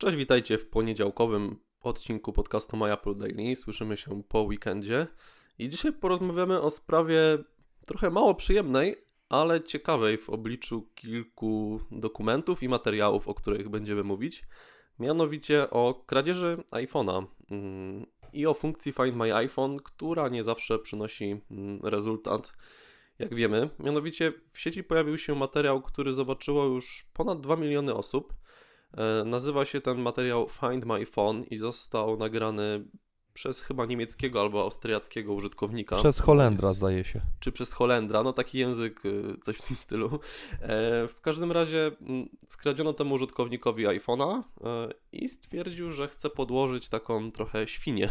Cześć, witajcie w poniedziałkowym odcinku podcastu My Apple Daily. Słyszymy się po weekendzie i dzisiaj porozmawiamy o sprawie trochę mało przyjemnej, ale ciekawej w obliczu kilku dokumentów i materiałów, o których będziemy mówić. Mianowicie o kradzieży iPhone'a mm, i o funkcji Find My iPhone, która nie zawsze przynosi mm, rezultat jak wiemy. Mianowicie w sieci pojawił się materiał, który zobaczyło już ponad 2 miliony osób. E, nazywa się ten materiał Find My Phone i został nagrany przez chyba niemieckiego albo austriackiego użytkownika. Przez Holendra, zdaje się. Czy przez Holendra, no taki język, y, coś w tym stylu. E, w każdym razie mm, skradziono temu użytkownikowi iPhone'a e, i stwierdził, że chce podłożyć taką trochę świnię.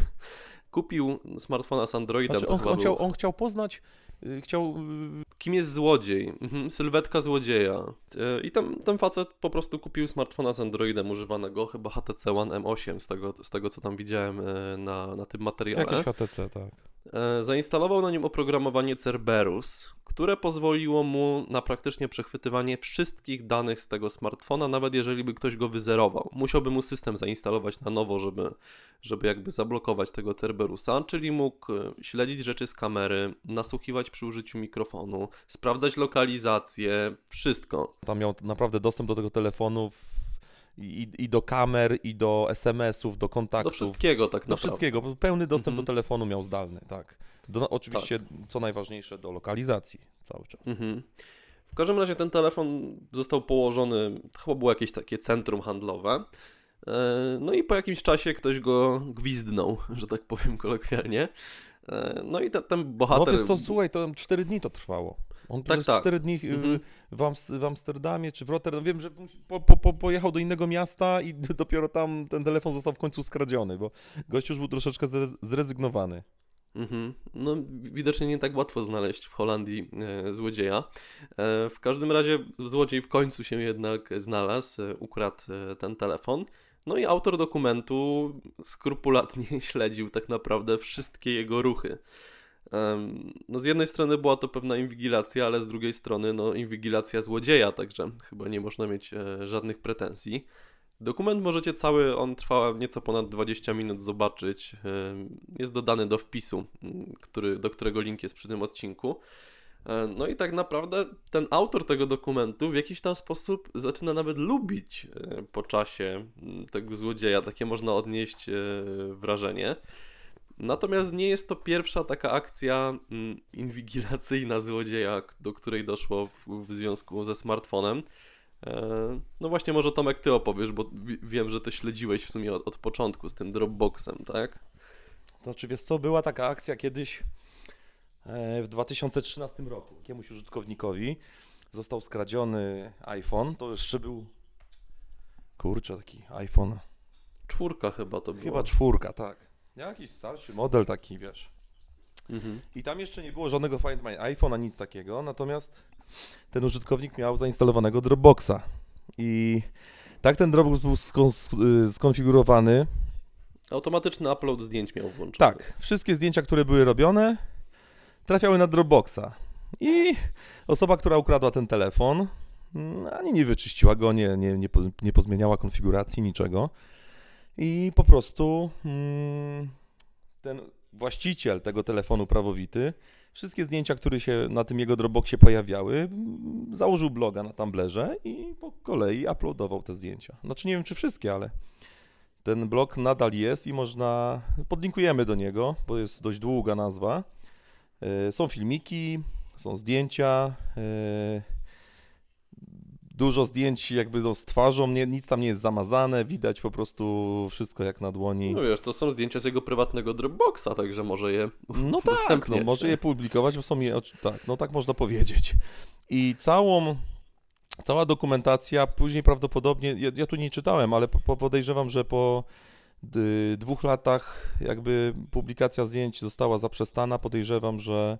Kupił smartfona z Androidem. Znaczy, on, on, chciał, on chciał poznać chciał... Y, Kim jest złodziej? Mhm, sylwetka złodzieja. Y, I ten, ten facet po prostu kupił smartfona z Androidem używanego, chyba HTC One M8, z tego, z tego co tam widziałem na, na tym materiale. Jakiś HTC, tak. Zainstalował na nim oprogramowanie Cerberus, które pozwoliło mu na praktycznie przechwytywanie wszystkich danych z tego smartfona, nawet jeżeli by ktoś go wyzerował. Musiałby mu system zainstalować na nowo, żeby, żeby jakby zablokować tego Cerberusa, czyli mógł e, śledzić rzeczy z kamery, nasłuchiwać przy użyciu mikrofonu, sprawdzać lokalizację, wszystko. Tam miał naprawdę dostęp do tego telefonu i, i do kamer, i do SMS-ów, do kontaktów. Do wszystkiego tak naprawdę. Do wszystkiego. Pełny dostęp mhm. do telefonu miał zdalny, tak. Do, oczywiście, tak. co najważniejsze, do lokalizacji cały czas. Mhm. W każdym razie ten telefon został położony, chyba było jakieś takie centrum handlowe. E, no i po jakimś czasie ktoś go gwizdnął, że tak powiem kolokwialnie. E, no i ten, ten bohater... No wiesz co, słuchaj, to 4 dni to trwało. On tak, przez tak. 4 dni y, mhm. w, w, Amsterdamie czy w Rotterdam, wiem, że po, po, pojechał do innego miasta i dopiero tam ten telefon został w końcu skradziony, bo gość już był troszeczkę zrezygnowany. Mhm. No, widocznie nie tak łatwo znaleźć w Holandii e, złodzieja. E, w każdym razie złodziej w końcu się jednak znalazł, e, ukradł e, ten telefon. No i autor dokumentu skrupulatnie śledził tak naprawdę wszystkie jego ruchy. No z jednej strony była to pewna inwigilacja, ale z drugiej strony no inwigilacja złodzieja, także chyba nie można mieć e, żadnych pretensji. Dokument możecie cały, on trwa nieco ponad 20 minut zobaczyć. Jest dodany do wpisu, który, do którego link jest przy tym odcinku. E, no i tak naprawdę ten autor tego dokumentu w jakiś tam sposób zaczyna nawet lubić e, po czasie tego złodzieja. Takie można odnieść wrażenie. Natomiast nie jest to pierwsza taka akcja mm, inwigilacyjna złodzieja, do której doszło w, w związku ze smartfonem. E, no właśnie, może Tomek, ty opowiesz, bo wiem, że to śledziłeś w sumie od, od początku z tym Dropboxem, tak? To znaczy, wiesz co, była taka akcja kiedyś e, w 2013 roku. Jakiemuś użytkownikowi został skradziony iPhone. To jeszcze był, kurczę, taki iPhone. Czwórka chyba to była. Chyba czwórka, tak. Jakiś starszy model taki, wiesz. Mhm. I tam jeszcze nie było żadnego Find My iPhone, a nic takiego, natomiast ten użytkownik miał zainstalowanego Dropboxa. I tak ten Dropbox był y, skonfigurowany. Automatyczny upload zdjęć miał włączony. Tak, wszystkie zdjęcia, które były robione, trafiały na Dropboxa. I osoba, która ukradła ten telefon, mm, ani nie wyczyściła go, nie, nie, nie, nie pozmieniała konfiguracji, niczego. I po prostu mm, ten właściciel tego telefonu prawowity, wszystkie zdjęcia, które się na tym jego Dropboxie pojawiały, mm, założył bloga na Tumblerze i po kolei uploadował te zdjęcia. Znaczy nie wiem czy wszystkie, ale ten blog nadal jest i można, podlinkujemy do niego, bo jest dość długa nazwa. E, są filmiki, są zdjęcia, e, dużo zdjęć jakby no, z twarzą, nie, nic tam nie jest zamazane, widać po prostu wszystko jak na dłoni. No wiesz, to są zdjęcia z jego prywatnego Dropboxa, także może je No tak, no, może je publikować, bo są je, tak, no tak można powiedzieć. I całą, cała dokumentacja później prawdopodobnie, ja, ja tu nie czytałem, ale po, podejrzewam, że po dwóch latach jakby publikacja zdjęć została zaprzestana, podejrzewam, że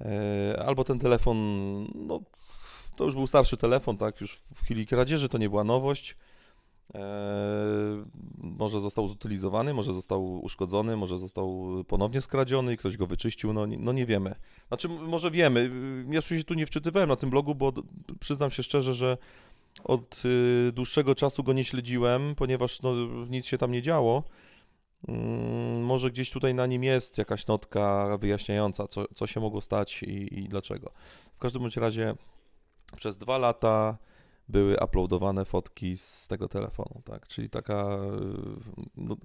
e, albo ten telefon no, to już był starszy telefon, tak, już w chwili kradzieży to nie była nowość. Eee, może został zutylizowany, może został uszkodzony, może został ponownie skradziony i ktoś go wyczyścił, no, no nie wiemy. Znaczy, może wiemy. Ja się tu nie wczytywałem na tym blogu, bo przyznam się szczerze, że Od y, dłuższego czasu go nie śledziłem, ponieważ no, nic się tam nie działo. Mm, może gdzieś tutaj na nim jest jakaś notka wyjaśniająca, co, co się mogło stać i, i dlaczego. W każdym bądź razie przez dwa lata były uploadowane fotki z tego telefonu, tak? Czyli taka. y, No,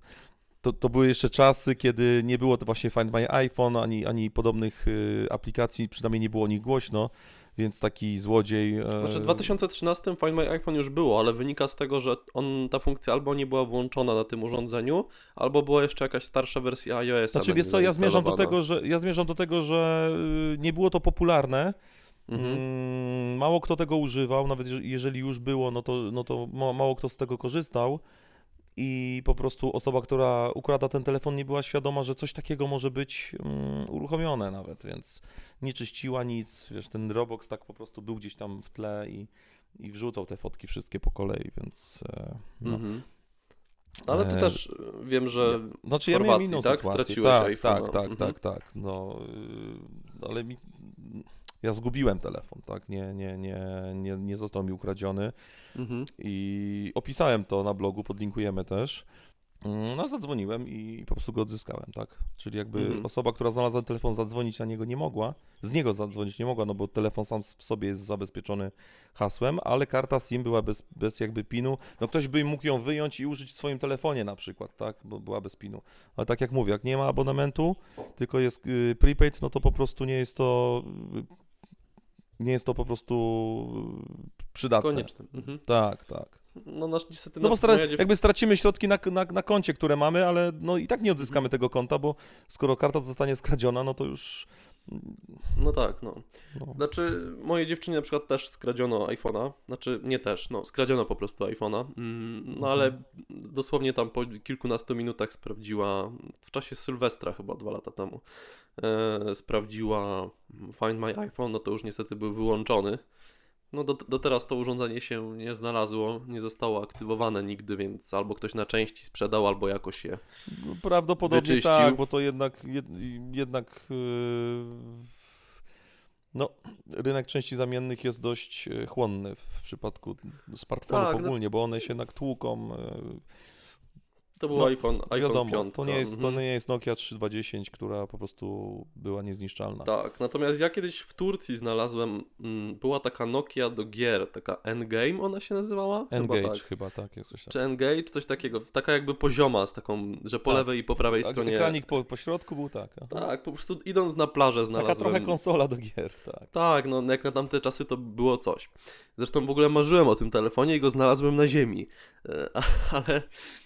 to, to były jeszcze czasy, kiedy nie było to właśnie Find My iPhone ani, ani podobnych y, aplikacji, przynajmniej nie było o nich głośno, więc taki złodziej. e, Znaczy w 2013 Find My iPhone już było, ale wynika z tego, że on, ta funkcja albo nie była włączona na tym urządzeniu, albo była jeszcze jakaś starsza wersja iOS. Znaczy, wiesz co, ja zmierzam do tego, że ja zmierzam do tego, że y, nie było to popularne. Mhm. Mm, Mało kto tego używał, nawet jeże- jeżeli już było, no to, no to ma- mało kto z tego korzystał. I po prostu osoba, która układa ten telefon, nie była świadoma, że coś takiego może być mm, uruchomione nawet, więc nie czyściła nic. Wiesz, ten Roblox tak po prostu był gdzieś tam w tle i, i wrzucał te fotki wszystkie po kolei, więc. e, No. Mhm. Ale ty E, też y, wiem, że Znaczy ja miałem inną tak? sytuację. Straciłeś tak, iPhone'a. tak, tak, Mhm. tak, tak. No, yy, ale mi, ja zgubiłem telefon, tak? Nie, nie, nie, nie, nie został mi ukradziony mhm. i opisałem to na blogu, podlinkujemy też. Mm, No, zadzwoniłem i po prostu go odzyskałem, tak? Czyli jakby Mhm. osoba, która znalazła telefon, zadzwonić na niego nie mogła, z niego zadzwonić nie mogła, no bo telefon sam w sobie jest zabezpieczony hasłem, ale karta SIM była bez, bez jakby pinu. No ktoś by mógł ją wyjąć i użyć w swoim telefonie na przykład, tak? Bo była bez pinu. Ale tak jak mówię, jak nie ma abonamentu, tylko jest y, prepaid, no to po prostu nie jest to nie jest to po prostu y, przydatne. Konieczne. Mhm. Tak, tak. No nasz, niestety No bo stra- jakby stracimy środki na, na, na koncie, które mamy, ale no i tak nie odzyskamy Mhm. tego konta, bo skoro karta zostanie skradziona, no to już... No tak, no. No. Znaczy, mojej dziewczynie na przykład też skradziono iPhone'a. Znaczy, nie też, no, skradziono po prostu iPhone'a. Mm, No ale Mhm. dosłownie tam po kilkunastu minutach sprawdziła, w czasie Sylwestra chyba dwa lata temu, e, sprawdziła Find My iPhone, no to już niestety był wyłączony. No do, do teraz to urządzenie się nie znalazło, nie zostało aktywowane nigdy, więc albo ktoś na części sprzedał, albo jakoś je Prawdopodobnie Wyczyścił. tak, bo to jednak, jed, jednak yy, no, rynek części zamiennych jest dość e, chłonny w przypadku smartfonów Tak, no- ogólnie, bo one się jednak tłuką. yy, To był No, iPhone, iPhone Wiadomo, 5. to nie, jest, to mhm. nie jest Nokia 3210, która po prostu była niezniszczalna. Tak, natomiast ja kiedyś w Turcji znalazłem, mm, była taka Nokia do gier, taka N-Game ona się nazywała? Engage Chyba tak. chyba, tak, jest coś Czy takiego. N-Gage, coś takiego, taka jakby pozioma z taką, że po Tak. lewej i po prawej Tak, stronie. Ekranik po, po środku był tak. aha. Tak, po prostu idąc na plażę Taka znalazłem. trochę konsola do gier, tak. Tak, no jak na tamte czasy to było coś. Zresztą w ogóle marzyłem o tym telefonie i go znalazłem na ziemi. E, Ale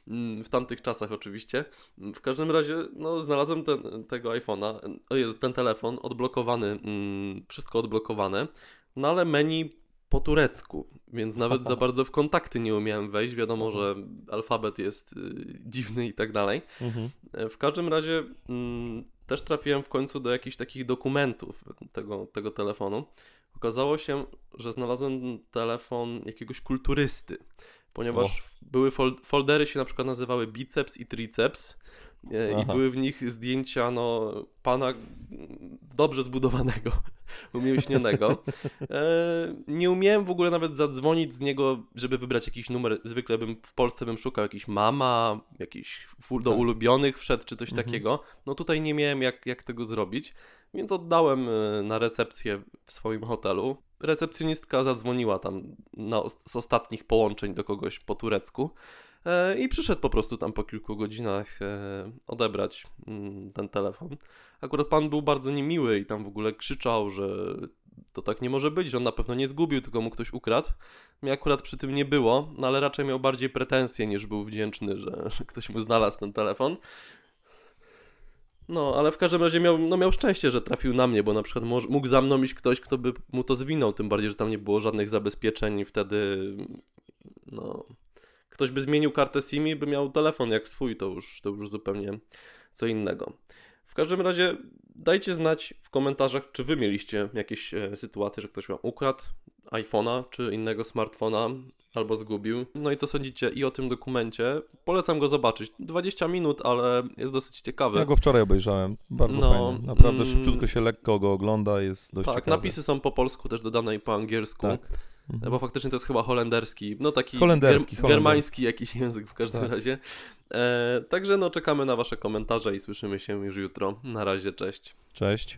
mm, w tamtych czasach oczywiście. W każdym razie, no znalazłem ten, tego iPhone'a, Jezu, ten telefon odblokowany, mm, wszystko odblokowane, no ale menu po turecku, więc nawet za bardzo w kontakty nie umiałem wejść. Wiadomo, że alfabet jest y, dziwny i tak dalej. Mhm. E, W każdym razie mm, też trafiłem w końcu do jakichś takich dokumentów tego, tego telefonu. Okazało się, że znalazłem telefon jakiegoś kulturysty, ponieważ były fol- foldery się na przykład nazywały biceps i triceps e, i Aha. były w nich zdjęcia no, pana dobrze zbudowanego, umięśnionego. E, nie umiałem w ogóle nawet zadzwonić z niego, żeby wybrać jakiś numer. Zwykle bym w Polsce bym szukał jakiś mama, jakiś do Tak. ulubionych wszedł, czy coś Mhm. takiego. No tutaj nie miałem jak, jak tego zrobić, więc oddałem e, na recepcję w swoim hotelu. Recepcjonistka zadzwoniła tam na, z ostatnich połączeń do kogoś po turecku. E, I przyszedł po prostu tam po kilku godzinach e, odebrać mm, ten telefon. Akurat pan był bardzo niemiły i tam w ogóle krzyczał, że to tak nie może być, że on na pewno nie zgubił, tylko mu ktoś ukradł. Mnie akurat przy tym nie było, no ale raczej miał bardziej pretensje niż był wdzięczny, że, że ktoś mu znalazł ten telefon. No, ale w każdym razie miał, no miał szczęście, że trafił na mnie, bo na przykład mógł za mną iść ktoś, kto by mu to zwinął, tym bardziej, że tam nie było żadnych zabezpieczeń i wtedy no, ktoś by zmienił kartę SIM i by miał telefon jak swój, to już, to już zupełnie co innego. W każdym razie dajcie znać w komentarzach, czy wy mieliście jakieś e, sytuacje, że ktoś wam ukradł iPhone'a czy innego smartfona albo zgubił. No i co sądzicie i o tym dokumencie? Polecam go zobaczyć. 20 minut, ale jest dosyć ciekawy. Ja go wczoraj obejrzałem, bardzo No, fajny. Naprawdę mm. szybciutko się lekko go ogląda, jest dość tak, ciekawy. napisy są po polsku też dodane i po angielsku. Tak. Mhm. bo faktycznie to jest chyba holenderski, no taki Holenderski, ger- germański jakiś język w każdym Tak. razie. E, także no czekamy na wasze komentarze i słyszymy się już jutro. Na razie, cześć. Cześć.